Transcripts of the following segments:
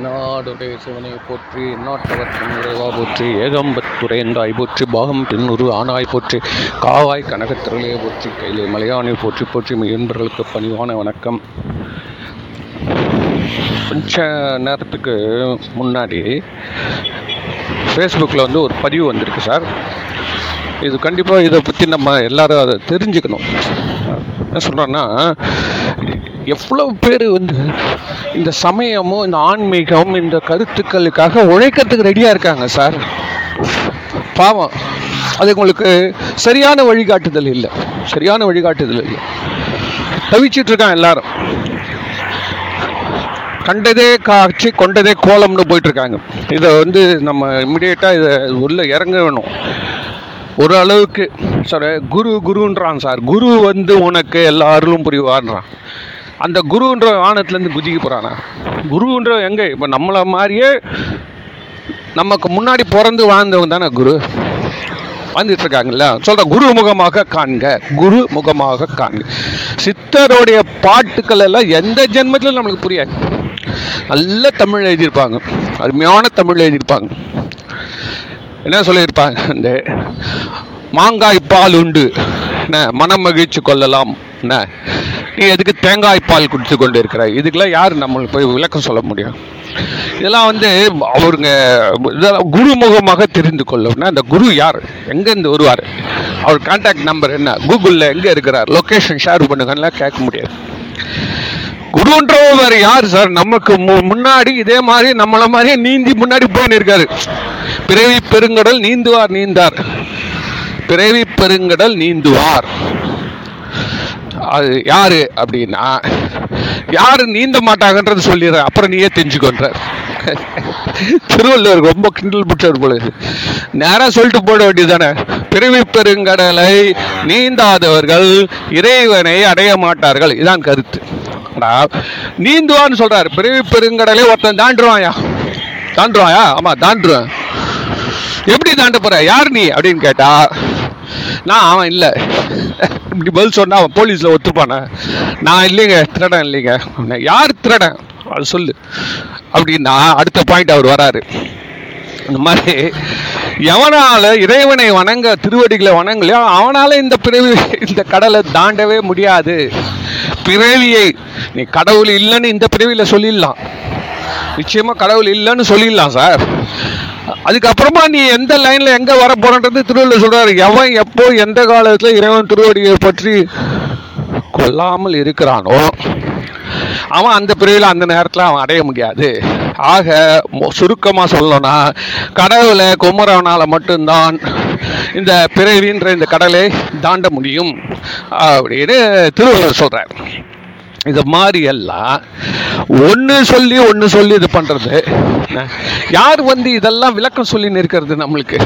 எந்நாடுடைய சிவனை போற்றி எந்நாட்டவர்க்கும் இறைவா போற்றி ஏகம்பத்துறையந்தாய் போற்றி பாகம் பின்னுரு ஆனாய் போற்றி காவாய் கனகத்திரளே போற்றி கையிலே மலையானை போற்றி போற்றி மெய்யன்பர்களுக்கு பணிவான வணக்கம். கொஞ்ச நேரத்துக்கு முன்னாடி ஃபேஸ்புக்கில் வந்து ஒரு பதிவு வந்திருக்கு சார். இது கண்டிப்பாக இதை பற்றி நம்ம எல்லாரும் அதை தெரிஞ்சுக்கணும். என்ன சொல்கிறேன்னா எவ்வளவு பேர் வந்து இந்த சமயமும் இந்த ஆன்மீகம் இந்த கருத்துக்களுக்காக உழைக்கிறதுக்கு ரெடியாக இருக்காங்க சார்? பாவம். அது உங்களுக்கு சரியான வழிகாட்டுதல் இல்லை. சரியான வழிகாட்டுதல் இல்லை. தவிச்சிட்டு இருக்கான் எல்லாரும். கண்டதே காட்சி கொண்டதே கோலம்னு போயிட்டு இருக்காங்க. இதை வந்து நம்ம இமிடியேட்டாக இதை உள்ள இறங்க வேணும் ஒரு அளவுக்கு சார் குரு குருன்றான் சார். குரு வந்து உனக்கு எல்லா அருளும் புரிவான்றான் அந்த குருன்ற வானத்துலேருந்து குதிக்க போகிறானா குருன்ற எங்கே? இப்போ நம்மளை மாதிரியே நமக்கு முன்னாடி பிறந்து வாழ்ந்தவங்க தானே குரு? வந்துட்டு இருக்காங்கல்ல சொல்ற குரு முகமாக காண்க குரு முகமாக காண்க. சித்தருடைய பாட்டுக்கள் எல்லாம் எந்த ஜென்மத்திலும் நம்மளுக்கு புரியாது. நல்ல தமிழ் எழுதியிருப்பாங்க. அருமையான தமிழ் எழுதியிருப்பாங்க. என்ன சொல்லியிருப்பாங்க? இந்த மாங்காய் பால் உண்டு. என்ன மனம் மகிழ்ச்சி கொள்ளலாம். என்ன? நீ எதுக்கு தேங்காய் பால் குடித்து கொண்டு இருக்கிறாய் இதுக்கெல்லாம் யார் நம்மளுக்கு போய் விளக்கம் சொல்ல முடியும்? இதெல்லாம் வந்து அவருங்க இதெல்லாம் குருமுகமாக தெரிந்து கொள்ளணும்னா அந்த குரு யார்? எங்கேருந்து வருவார்? அவர் கான்டாக்ட் நம்பர் என்ன? கூகுளில் எங்கே இருக்கிறார்? லொக்கேஷன் ஷேர் பண்ணுங்கன்னா கேட்க முடியாது. குருன்றவர் யார் சார்? நமக்கு மு- முன்னாடி இதே மாதிரி நம்மள மாதிரியே நீந்தி முன்னாடி போயின்னு இருக்காரு பிறவி பெருங்கடல் நீந்துவார் நீந்தார். பிறவி பெருங்கடல் நீந்துவார். அது யாரு அப்படின்னா யாரு நீந்த மாட்டாங்கன்றது சொல்லிடுற அப்புறம் நீயே தெரிஞ்சுக்கொன்றார் திருவள்ளுவர் ரொம்ப கிண்டல் பிடிச்சவர் போல நேரம் சொல்லிட்டு போட வேண்டியதானே பிறவி பெருங்கடலை நீந்தாதவர்கள் இறைவனை அடைய மாட்டார்கள். இதான் கருத்து. நீந்துவான்னு சொல்றாரு. பிறவி பெருங்கடலை ஒருத்தன் தாண்டுவாயா தாண்டுவாயா ஆமா தாண்டுவேன் எப்படி தாண்ட போற? யார் நீ? அப்படின்னு கேட்டா நான் அவன் இல்லை. இப்படி பதில் சொன்னால் அவன் போலீஸில் ஒத்துப்பானே? நான் இல்லைங்க திருடன் இல்லைங்க. அப்படின்னா, யார் திருடன்? அது சொல்லு. அப்படின்னா அடுத்த பாயிண்ட் அவர் வராரு. இந்த மாதிரி எவனால் இறைவனை வணங்க திருவடிகளை வணங்கலையோ அவனால் இந்த பிறவி இந்த கடலை தாண்டவே முடியாது. பிறவியை நீ கடவுள் இல்லைன்னு இந்த பிறவியில் சொல்லிடலாம். நிச்சயமாக கடவுள் இல்லைன்னு சொல்லிடலாம் சார். அதுக்கப்புறமா நீ எந்த லைன்ல எங்க வர போறன்றது திருவள்ளுவர் சொல்றாரு. எவன் எப்போ எந்த காலத்துல இறைவன் திருவடியை பற்றி கொல்லாமல் இருக்கிறானோ அவன் அந்த பிரிவில் அந்த நேரத்தில் அவன் அடைய முடியாது. ஆக மொ- சொல்லணும்னா கடவுளை குமரவனால் மட்டும்தான் இந்த பிறவின்ற இந்த கடலை தாண்ட முடியும் அப்படின்னு திருவள்ளுவர் சொல்கிறார் இது மாதிரி எல்லாம் ஒன்று சொல்லி ஒன்று சொல்லி இது பண்ணுறது யார் வந்து இதெல்லாம் விளக்கம் சொல்லி நிற்கிறது நம்மளுக்கு?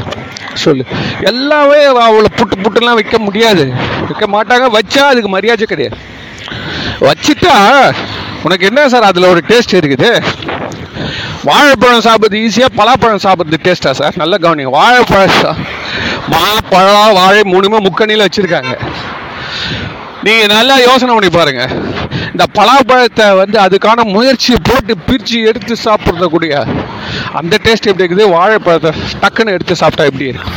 சொல்லு. எல்லாமே அவளை புட்டு புட்டுலாம் வைக்க முடியாது. வைக்க மாட்டாங்க. வச்சா அதுக்கு மரியாதை கிடையாது. வச்சுட்டா உனக்கு என்ன சார் அதில் ஒரு டேஸ்ட் இருக்குது? வாழைப்பழம் சாப்பிட்றது ஈஸியாக பலாப்பழம் சாப்பிட்றது டேஸ்ட்டா சார்? நல்ல கவனிங்க. வாழைப்பழம் சா- மாப்பழம் வாழை மூணுமே முக்கணியில் வச்சுருக்காங்க. நீங்க நல்லா யோசனை பண்ணி பாருங்க. இந்த பலாப்பழத்தை வந்து அதுக்கான முயற்சியை போட்டு பிரிச்சு எடுத்து சாப்பிட்றக்கூடிய அந்த டேஸ்ட் எப்படி இருக்குது? வாழைப்பழத்தை டக்குன்னு எடுத்து சாப்பிட்டா எப்படி இருக்கு?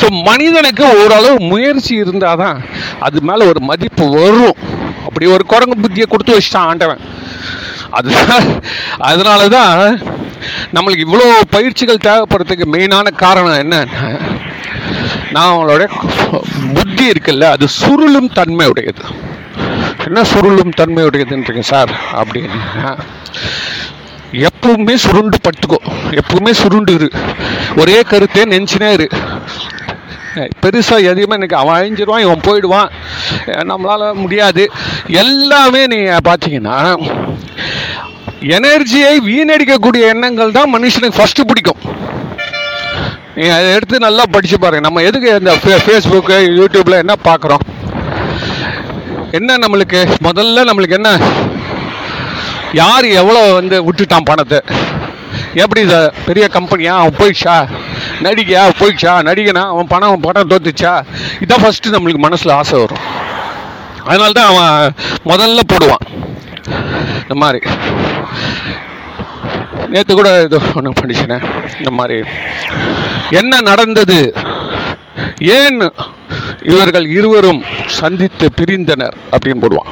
ஸோ மனிதனுக்கு ஓரளவு முயற்சி இருந்தால் தான் அது மேலே ஒரு மதிப்பு வரும். அப்படி ஒரு குரங்கு புத்தியை கொடுத்து வச்சுட்டான் ஆண்டவன். அதுதான் அதனால தான் நம்மளுக்கு இவ்வளோ பயிற்சிகள் தேவைப்படுறதுக்கு மெயினான காரணம் என்னன்னா நான் அவங்களோட புத்தி இருக்குல்ல அது சுருளும் தன்மை உடையது என்ன சுருளும் தன்மை உடையதுன்றீங்க சார்? அப்படின்னா. எப்பவுமே சுருண்டு பட்டுக்கோ எப்பவுமே சுருண்டு இரு. ஒரே கருத்தே நெஞ்சினே இரு. பெருசா எதையுமே எனக்கு அவன் அழிஞ்சிருவான் இவன் போயிடுவான். நம்மளால் நம்மளால முடியாது. எல்லாமே நீ பார்த்தீங்கன்னா எனர்ஜியை வீணடிக்கக்கூடிய எண்ணங்கள் தான் மனுஷனுக்கு ஃபர்ஸ்ட் பிடிக்கும். நீங்கள் அதை எடுத்து நல்லா படித்து பாருங்கள் நம்ம எதுக்கு இந்த ஃபேஸ்புக்கு யூடியூப்பில் என்ன பார்க்குறோம் என்ன நம்மளுக்கு? முதல்ல நம்மளுக்கு என்ன? யார் எவ்வளோ வந்து விட்டுட்டான் பணத்தை? எப்படி இத பெரிய கம்பெனியா அவன் போயிடுச்சா? நடிகையா? போயிடுச்சா? நடிகனா? அவன் பணம் அவன் பணம் தோத்துச்சா? இதான் ஃபஸ்ட்டு நம்மளுக்கு மனசில் ஆசை வரும். அதனால தான் அவன் முதல்ல போடுவான். இந்த மாதிரி. நேற்று கூட இது ஒன்று படிச்சினேன் இந்த மாதிரி. என்ன நடந்தது? ஏன் இவர்கள் இருவரும் சந்தித்து பிரிந்தனர் அப்படின்னு போடுவான்.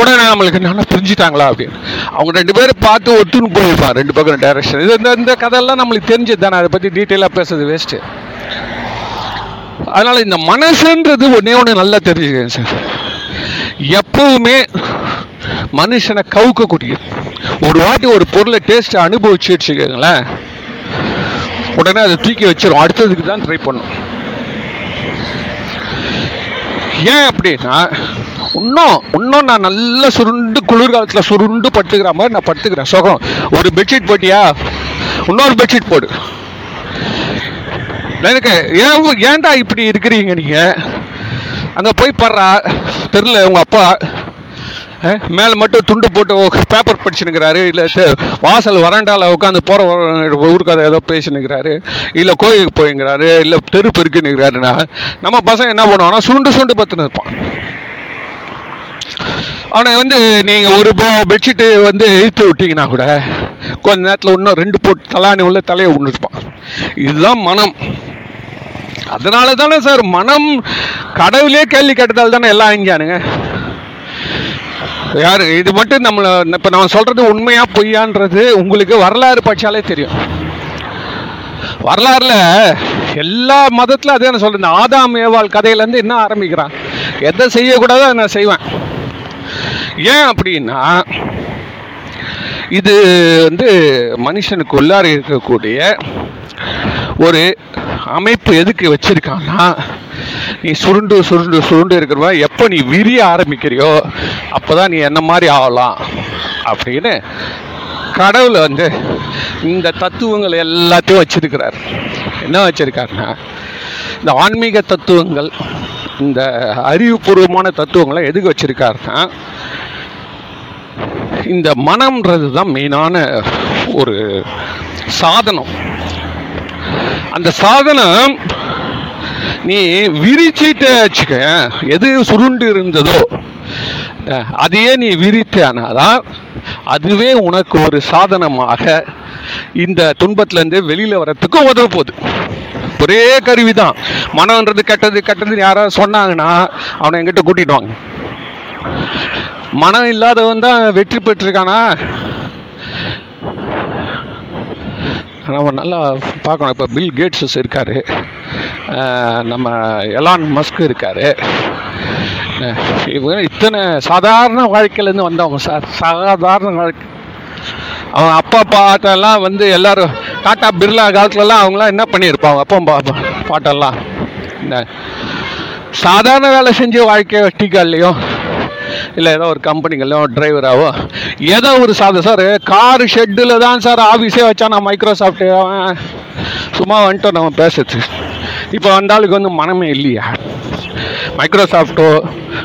உடனே நம்மளுக்கு நல்லா பிரிஞ்சுட்டாங்களா அப்படின்னு. அவங்க ரெண்டு பேரும் பார்த்து ஒத்துன்னு போயிருப்பான் ரெண்டு பக்கம் டைரக்ஷன் இது இந்த இந்த கதையெல்லாம் நம்மளுக்கு தெரிஞ்சது தானே அதை பற்றி டீட்டெயிலாக பேசுறது வேஸ்ட்டு அதனால் இந்த மனசுன்றது ஒன்றே ஒன்று நல்லா தெரிஞ்சுக்கேன் சார். எப்பவுமே மனுஷனை கவுக்கக்கூடிய ஒரு வாட்டி ஒரு பொருளை டேஸ்ட்டை அனுபவிச்சு வச்சுக்கோங்களேன். உடனே அதை தூக்கி வச்சிடும் அடுத்ததுக்கு தான் ட்ரை பண்ணும். ஏன் அப்படின்னா இன்னும் இன்னும் நான் நல்லா சுருண்டு குளிர்காலத்தில் சுருண்டு படுத்துக்கிற மாதிரி நான் படுத்துக்கிறேன். சுகம். ஒரு பெட்ஷீட் போட்டியா? இன்னொரு பெட்ஷீட் போடு. எனக்கு ஏன் ஏன்டா இப்படி இருக்கிறீங்க நீங்கள் அங்கே போய் படுறா தெரில உங்கள் அப்பா மேலே மட்டும் துண்டு போட்டு பேப்பர் படிச்சுனுக்கிறாரு இல்லை வாசல் வராண்டாவில் உட்காந்து போகிற ஊருக்காத ஏதோ பேசினுக்கிறாரு இல்லை கோயிலுக்கு போய்ங்கிறாரு இல்லை தெரு பெருக்குனுக்கிறாருன்னா நம்ம பசங்க என்ன பண்ணுவாங்கன்னா சுண்டு சுண்டு பத்துன்னு இருப்பான். அவனை வந்து நீங்கள் ஒரு பெட்ஷீட்டு வந்து இழுத்து விட்டீங்கன்னா கூட கொஞ்ச நேரத்தில் இன்னும் ரெண்டு போட்டு தலாணி உள்ள தலையை உண்டுருப்பான் இதுதான் மனம். அதனால தானே சார் மனம் கடவுளே கேள்வி கேட்டதால் தானே எல்லாம் அஞ்சானுங்க யார்? இது மட்டும் நம்மளை இப்போ நம்ம சொல்கிறது உண்மையாக பொய்யான்றது உங்களுக்கு வரலாறு படித்தாலே தெரியும். வரலாறுல எல்லா மதத்தில் அதே நான் சொல்கிறேன் ஆதாம் ஏவாள் கதையிலேருந்து என்ன ஆரம்பிக்கிறான்? எதை செய்யக்கூடாதோ அதை நான் செய்வேன். ஏன் அப்படின்னா இது வந்து மனுஷனுக்கு உள்ளார இருக்கக்கூடிய ஒரு அமைப்பு எதுக்கு வச்சிருக்கான்னா நீ சுருண்டு சுருண்டு சுருண்டு இருக்கிறவ? எப்போ நீ விரிய ஆரம்பிக்கிறியோ அப்போதான் நீ என்ன மாதிரி ஆகலாம் அப்படின்னு கடவுள் வந்து இந்த தத்துவங்கள் எல்லாத்தையும் வச்சிருக்கிறார். என்ன வச்சிருக்காருன்னா இந்த ஆன்மீக தத்துவங்கள் இந்த அறிவுபூர்வமான தத்துவங்களை எதுக்கு வச்சிருக்காருன்னா இந்த மனம்ன்றது தான் மெயினான ஒரு சாதனம். அந்த சாதனம் நீ விரிச்சிட்ட வச்சுக்க எது சுருண்டு இருந்ததோ. அதையே நீ விரித்தானாதான் அதுவே உனக்கு ஒரு சாதனமாக இந்த துன்பத்திலேருந்து வெளியில் வரத்துக்கு உதவ போகுது. ஒரே கருவி தான் மனம்ன்றது கெட்டது கெட்டது யாராவது சொன்னாங்கன்னா அவனை எங்கிட்ட கூட்டிட்டு வாங்க. மனம் இல்லாதவன் தான் வெற்றி பெற்றிருக்கானா? நம்ம நல்லா பார்க்கணும். இப்போ பில் கேட்ஸஸ் இருக்கார். நம்ம எலான் மஸ்க் இருக்கார். இவங்க இத்தனை சாதாரண வாழ்க்கையிலேருந்து வந்தவங்க சார். சாதாரண வாழ்க்கை. அவன் அப்பா பாட்டெல்லாம் வந்து எல்லாரும் டாட்டா பிர்லா காலத்துலலாம் அவங்களாம் என்ன பண்ணியிருப்பாங்க? அப்பா பா பாட்டெல்லாம். சாதாரண வேலை செஞ்சு வாழ்க்கை டீக்கால்லையோ இல்லை ஏதோ ஒரு கம்பெனிகளோ டிரைவராகவோ ஏதோ ஒரு சாதம் சார் கார் ஷெட்டில் தான் சார் ஆஃபீஸே வச்சா நான் மைக்ரோசாஃப்ட் அவன் சும்மா வந்துட்டோம் நம்ம பேசுறது. இப்போ வந்தாளுக்கு வந்து மனமே இல்லையா? மைக்ரோசாஃப்டோ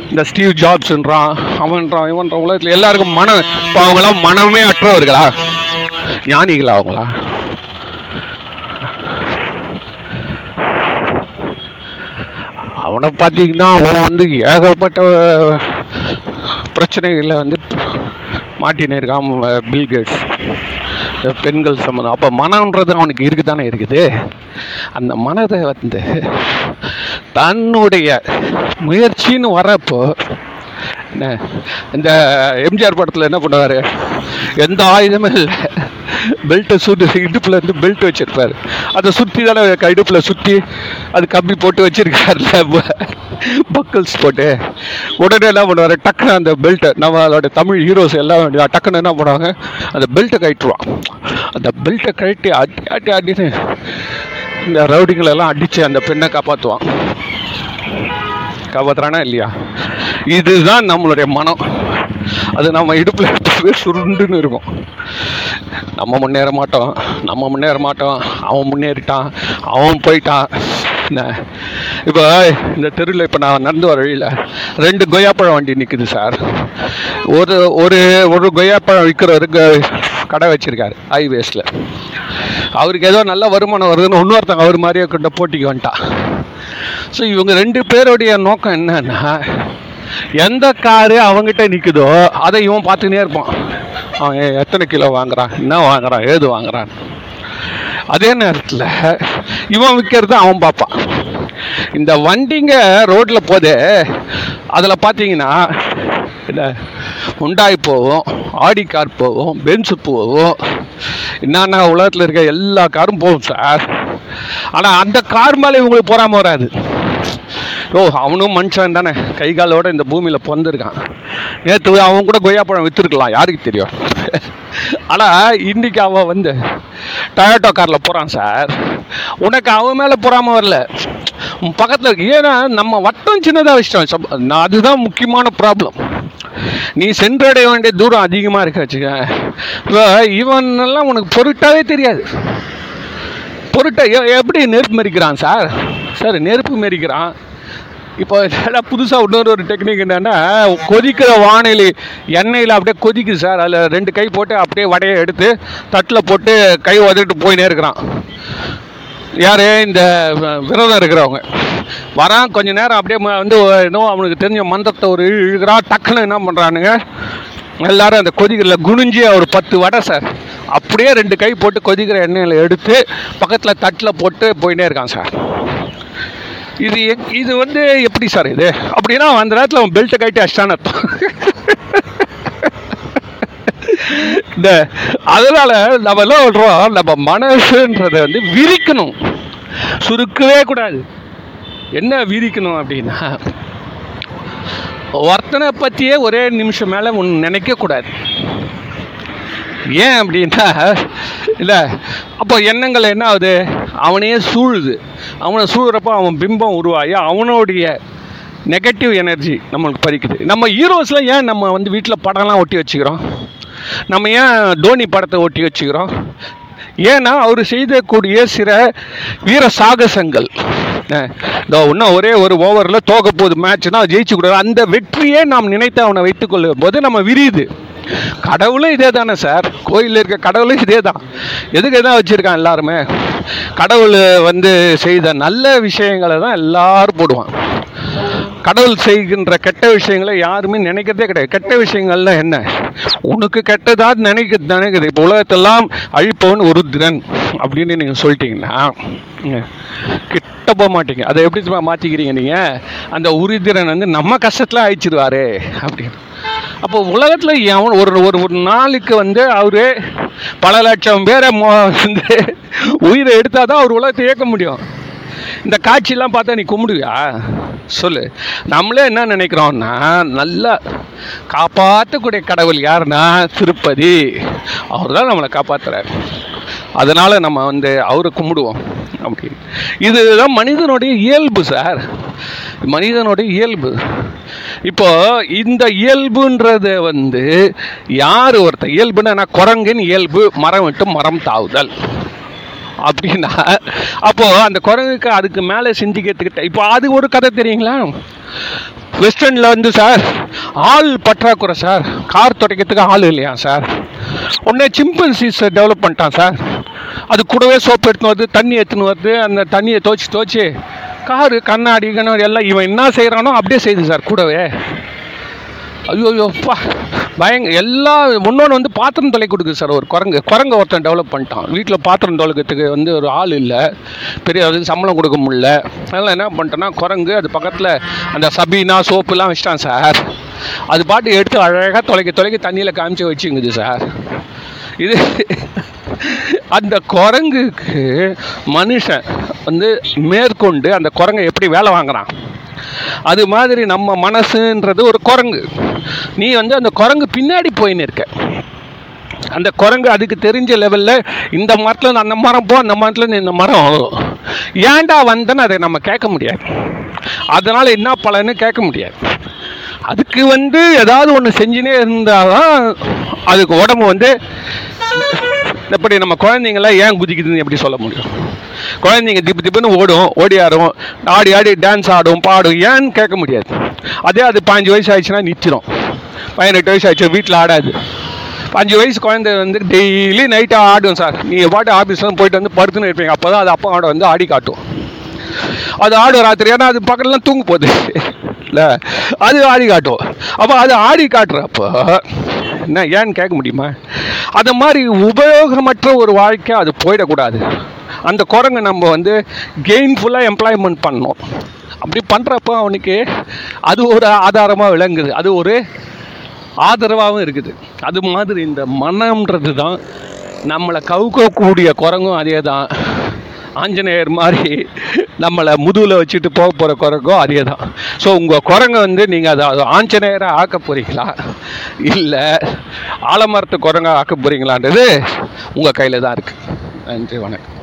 இந்த ஸ்டீவ் ஜாப்ஸ்ன்றான் அவன்றான் இவன்றான் உலகத்தில் எல்லாருக்கும் மனம் இப்போ அவங்களாம் மனமே அற்றவர்களா? ஞானிகளா அவங்களா? அவனை பார்த்தீங்கன்னா அவன் வந்து ஏகப்பட்ட பிரச்சனைகளை வந்து மாட்டினே இருக்கான் பில் கேட்ஸ். பெண்கள் சம்மந்தம் அப்போ மனம்ன்றது அவனுக்கு இருக்குதானே இருக்குது? அந்த மனதை வந்து தன்னுடைய முயற்சின்னு வரப்போ என்ன இந்த எம்ஜிஆர் படத்தில் என்ன பண்ணுவார்? எந்த ஆயுதமும் இல்லை. பெல்ட்டை சுற்றி இடுப்பில் இருந்து பெல்ட் வச்சுருப்பார். அதை சுற்றி தானே இடுப்பில் சுற்றி அது கம்பி போட்டு வச்சுருக்காருல பக்கல்ஸ் போட்டு. உடனே என்ன பண்ணுவார்? டக்குன்னு அந்த பெல்ட்டை நம்ம அதோட தமிழ் ஹீரோஸ் எல்லாம் டக்குன்னு என்ன பண்ணுவாங்க? அந்த பெல்ட்டை கழட்டுருவான் அந்த பெல்ட்டை கழட்டி அடி அடி அடின்னு இந்த ரவுடிங்களெல்லாம் அடித்து அந்த பெண்ணை காப்பாற்றுவான் காப்பாத்துறானா இல்லையா? இதுதான் நம்மளுடைய மனம். அது நம்ம இடுப்பில் எப்பவே சுருண்டுன்னு இருக்கும். நம்ம முன்னேற மாட்டோம். நம்ம முன்னேற மாட்டோம். அவன் முன்னேறிட்டான். அவன் போயிட்டான். என்ன இப்போ இந்த தெருவில் இப்போ நான் நடந்து வர வழியில் ரெண்டு கொய்யாப்பழம் வண்டி நிற்குது சார். ஒரு ஒரு ஒரு கொய்யாப்பழம் விற்கிறவர் கடை வச்சுருக்காரு ஹைவேஸில் அவருக்கு ஏதோ நல்ல வருமானம் வருதுன்னு இன்னொருத்தங்க அவர் மாதிரியே கொண்ட போட்டிக்கு வந்துட்டான். ஸோ இவங்க ரெண்டு பேருடைய நோக்கம் என்னன்னா எந்த காரு அவங்ககிட்ட நிற்குதோ அதை இவன் பார்த்துக்கினே இருப்பான். அவன் எத்தனை கிலோ வாங்குறான்? என்ன வாங்குறான்? ஏது வாங்குறான்? அதே நேரத்தில் இவன் விற்கிறது அவன் பார்ப்பான். இந்த வண்டிங்க ரோட்டில் போதே அதில் பார்த்தீங்கன்னா இந்த உண்டாய் போகும் ஆடி கார் போகும் பென்ஸு போகும் என்னென்ன உலகத்தில் இருக்க எல்லா காரும் போகும் சார். ஆனால் அந்த கார் மேலே இவங்களுக்கு போகாமல் வராது. ஓ அவனும் மனுஷன் தானே. கை காலோட இந்த பூமியில் பிறந்திருக்கான். நேற்று அவன் கூட கொய்யாப்பழம் விற்றுருக்கலாம் யாருக்கு தெரியும்? ஆனால் இன்றைக்கி அவன் வந்து டொயோட்டோ காரில் போகிறான் சார் உனக்கு அவன் மேலே போகாமல் வரல. பக்கத்தில் இருக்கு. ஏன்னா நம்ம வட்டம் சின்னதாக வச்சிட்டோம். நான் அதுதான் முக்கியமான ப்ராப்ளம் நீ சென்றடைய வேண்டிய தூரம் அதிகமாக இருக்க வச்சுக்க இவனெல்லாம் உனக்கு பொருட்டாவே தெரியாது. பொருட்டை எப்படி நெருப்பு மறிக்கிறான் சார் சார் நெருப்பு மெரிக்கிறான். இப்போ புதுசாக இன்னொரு ஒரு டெக்னிக் என்னென்னா கொதிக்கிற வானிலை எண்ணெயில் அப்படியே கொதிக்குது சார். அதில் ரெண்டு கை போட்டு அப்படியே வடையை எடுத்து தட்டில் போட்டு கை உதவிட்டு போயினே இருக்கிறான். யார்? இந்த விரதம் இருக்கிறவங்க. வரான் கொஞ்ச நேரம் அப்படியே வந்து இன்னும் அவனுக்கு தெரிஞ்ச மந்திரத்தை ஒரு இழுகிறான் இழுக்கிறான் டக்குன்னு என்ன பண்ணுறானுங்க எல்லாரும் அந்த கொதிக்கிறல குனிஞ்சி ஒரு பத்து வடை சார். அப்படியே ரெண்டு கை போட்டு கொதிக்கிற எண்ணெயில் எடுத்து பக்கத்தில் தட்டில் போட்டு போயின்னே இருக்கான் சார். இது எக்- இது வந்து எப்படி சார் இது? அப்படின்னா அந்த நேரத்தில் அவன் பெல்ட்டை கட்டி அடிச்சான்னு அர்த்தம். இந்த அதனால நம்ம என்ன சொல்றோம் நம்ம மனசுன்றதை வந்து விரிக்கணும். சுருக்கவே கூடாது. என்ன விரிக்கணும் அப்படின்னா ஒருத்தனை பற்றியே ஒரே நிமிஷம் மேலே ஒன்று நினைக்கக்கூடாது ஏன் அப்படின்னா இல்லை அப்போ எண்ணங்கள் என்ன ஆகுது? அவனையே சூழுது. அவனை சூழறப்போ அவன் பிம்பம் உருவாகி அவனுடைய நெகட்டிவ் எனர்ஜி நம்மளுக்கு பறிக்குது. நம்ம ஹீரோஸில் ஏன் நம்ம வந்து வீட்டில் படம்லாம் ஒட்டி வச்சுக்கிறோம்? நம்ம ஏன் தோனி படத்தை ஒட்டி வச்சுக்கிறோம்? ஏன்னா அவர் செய்தக்கூடிய சில வீர சாகசங்கள். இதோ இன்னும் ஒரே ஒரு ஓவரில் தோக்க போகுது மேட்ச்னா ஜெயிச்சு கூடாது அந்த வெற்றியே நாம் நினைத்து அவனை வைத்துக் கொள்ளும் போது நம்ம விரியுது. கடவுளும் இதே தானே சார்? கோயிலில் இருக்க கடவுளும் இதே தான் எதுக்கு தான் வச்சுருக்கான் எல்லாருமே? கடவுள் வந்து செய்த நல்ல விஷயங்களை தான் எல்லாரும் போடுவான். கடவுள் செய்கின்ற கெட்ட விஷயங்களை யாருமே நினைக்கிறதே கிடையாது. கெட்ட விஷயங்கள்ல என்ன? உனக்கு கெட்டதா நினைக்க நினைக்குது. இப்போ உலகத்தெல்லாம் அழிப்பவன் ஒரு திறன் அப்படின்னு நீங்கள் சொல்லிட்டீங்கன்னா கிட்ட போக மாட்டீங்க. அதை எப்படி மாற்றிக்கிறீங்க நீங்கள் அந்த உறுதிறன் வந்து நம்ம கஷ்டத்தில் அழிச்சிருவாரு அப்படின்னு. அப்போ உலகத்தில் எவன் ஒரு ஒரு ஒரு நாளுக்கு வந்து அவர் பல லட்சம் பேரை மோ- வந்து உயிரை எடுத்தால் தான் அவர் உலகத்தை இயக்க முடியும். இந்த காட்சியெல்லாம் பார்த்தா நீ கும்பிடுவியா? சொல்லு. நம்மளே என்ன நினைக்கிறோம்னா நல்லா காப்பாற்றக்கூடிய கடவுள் யாருன்னா திருப்பதி. அவர் தான் நம்மளை காப்பாற்றுறாரு அதனால் நம்ம வந்து அவரை கும்பிடுவோம். அப்படி இதுதான் மனிதனுடைய இயல்பு சார். மனிதனுடைய இயல்பு. இப்போ இந்த இயல்புன்றத வந்து யார் ஒருத்தர் இயல்புன்னா என்ன? குரங்கின் இயல்பு மரம் விட்டு மரம் தாவுதல். அப்படின்னா அப்போ அந்த குரங்குக்கு அதுக்கு மேலே சிந்திக்கிறதுக்கிட்ட இப்போ அது ஒரு கதை தெரியுங்களா? வெஸ்டர்னில் வந்து சார் ஆள் பற்றாக்குறை சார். கார் துடைக்கிறதுக்கு ஆள் இல்லையா சார்? உடனே சிம்பன்சிஸ் டெவலப் பண்ணிட்டான் சார். அது கூடவே சோப்பு எடுத்துன்னு வருது தண்ணி எடுத்துன்னு வருது. அந்த தண்ணியை துவச்சி துவச்சி காரு கண்ணாடி கண்ணாடி எல்லாம் இவன் என்ன செய்கிறானோ அப்படியே செய்யுது சார் கூடவே. ஐயோ ஐயோப்பா பயங்க எல்லா முன்னோன்னு வந்து பாத்திரம் தொலை கொடுக்குது சார் ஒரு குரங்கு. குரங்கு ஒருத்தன் டெவலப் பண்ணிட்டான். வீட்டில் பாத்திரம் தொலைக்கிறதுக்கு வந்து ஒரு ஆள் இல்லை. பெரிய அதுக்கு சம்பளம் கொடுக்க முடில அதனால் என்ன பண்ணிட்டேன்னா குரங்கு அது பக்கத்தில் அந்த சபீனா சோப்புலாம் வச்சிட்டான் சார். அது பாட்டு எடுத்து அழகாக தொலைக்க தொலைக்க தண்ணியில் காமிச்சு வச்சுங்குது சார். இது அந்த குரங்குக்கு மனுஷன் வந்து மேற்கொண்டு அந்த குரங்கை எப்படி வேலை வாங்குறான்? அது மாதிரி நம்ம மனசுன்றது ஒரு குரங்கு. நீ வந்து அந்த குரங்கு பின்னாடி போயின்னு இருக்க. அந்த குரங்கு அதுக்கு தெரிஞ்ச லெவலில் இந்த மரத்தில் அந்த மரம் போ அந்த மரத்தில் இந்த மரம் ஏண்டா ஏன்டா வந்தேன்னு அதை நம்ம கேட்க முடியாது. அதனால் என்ன பலன்னு கேட்க முடியாது. அதுக்கு வந்து ஏதாவது ஒன்று செஞ்சுனே இருந்தால் தான் அதுக்கு உடம்பு வந்து எப்படி நம்ம குழந்தைங்களாம் ஏன் குதிக்குதுன்னு எப்படி சொல்ல முடியும்? குழந்தைங்க திப்பு திப்புன்னு ஓடும் ஓடி ஆடும் ஆடி ஆடி டான்ஸ் ஆடும் பாடும். ஏன்னு கேட்க முடியாது. அதே அது பாஞ்சு வயசு ஆயிடுச்சுன்னா நிச்சிடும் பதினெட்டு வயசு ஆயிடுச்சு வீட்டில் ஆடாது. அஞ்சு வயசு குழந்தை வந்து டெய்லி நைட்டாக ஆடும் சார். நீங்கள் பாட்டு ஆஃபீஸ்லாம் போயிட்டு வந்து படுத்துன்னு இருப்பீங்க. அப்போ தான் அது அப்பாவோட வந்து ஆடி காட்டும். அது ஆடும் ராத்திரி. ஏன்னா அது பக்கத்துலாம் தூங்கு போகுது. இல்லை அது ஆடி காட்டும். அப்போ அது ஆடி காட்டுறப்போ என்ன ஏன்னு கேட்க முடியுமா? அது மாதிரி உபயோகமற்ற ஒரு வாழ்க்கை அது போயிடக்கூடாது. அந்த குரங்கை நம்ம வந்து கெயின்ஃபுல்லாக எம்ப்ளாய்மெண்ட் பண்ணோம் அப்படி பண்ணுறப்போ அவனுக்கு அது ஒரு ஆதாரமாக விளங்குது. அது ஒரு ஆதரவாகவும் இருக்குது. அது மாதிரி இந்த மனம்ன்றது தான் நம்மளை கவுக்கக்கூடிய குரங்கும் அதே தான். ஆஞ்சநேயர் மாதிரி நம்மளை முதுகில் வச்சுட்டு போக போகிற குரங்கும் அதே தான் ஸோ உங்கள் குரங்கை வந்து நீங்கள் அதை ஆஞ்சநேயராக ஆக்க போகிறீங்களா இல்லை ஆலமரத்து குரங்காக ஆக்க போகிறீங்களான்றது உங்கள் கையில் தான் இருக்குது நன்றி வணக்கம்.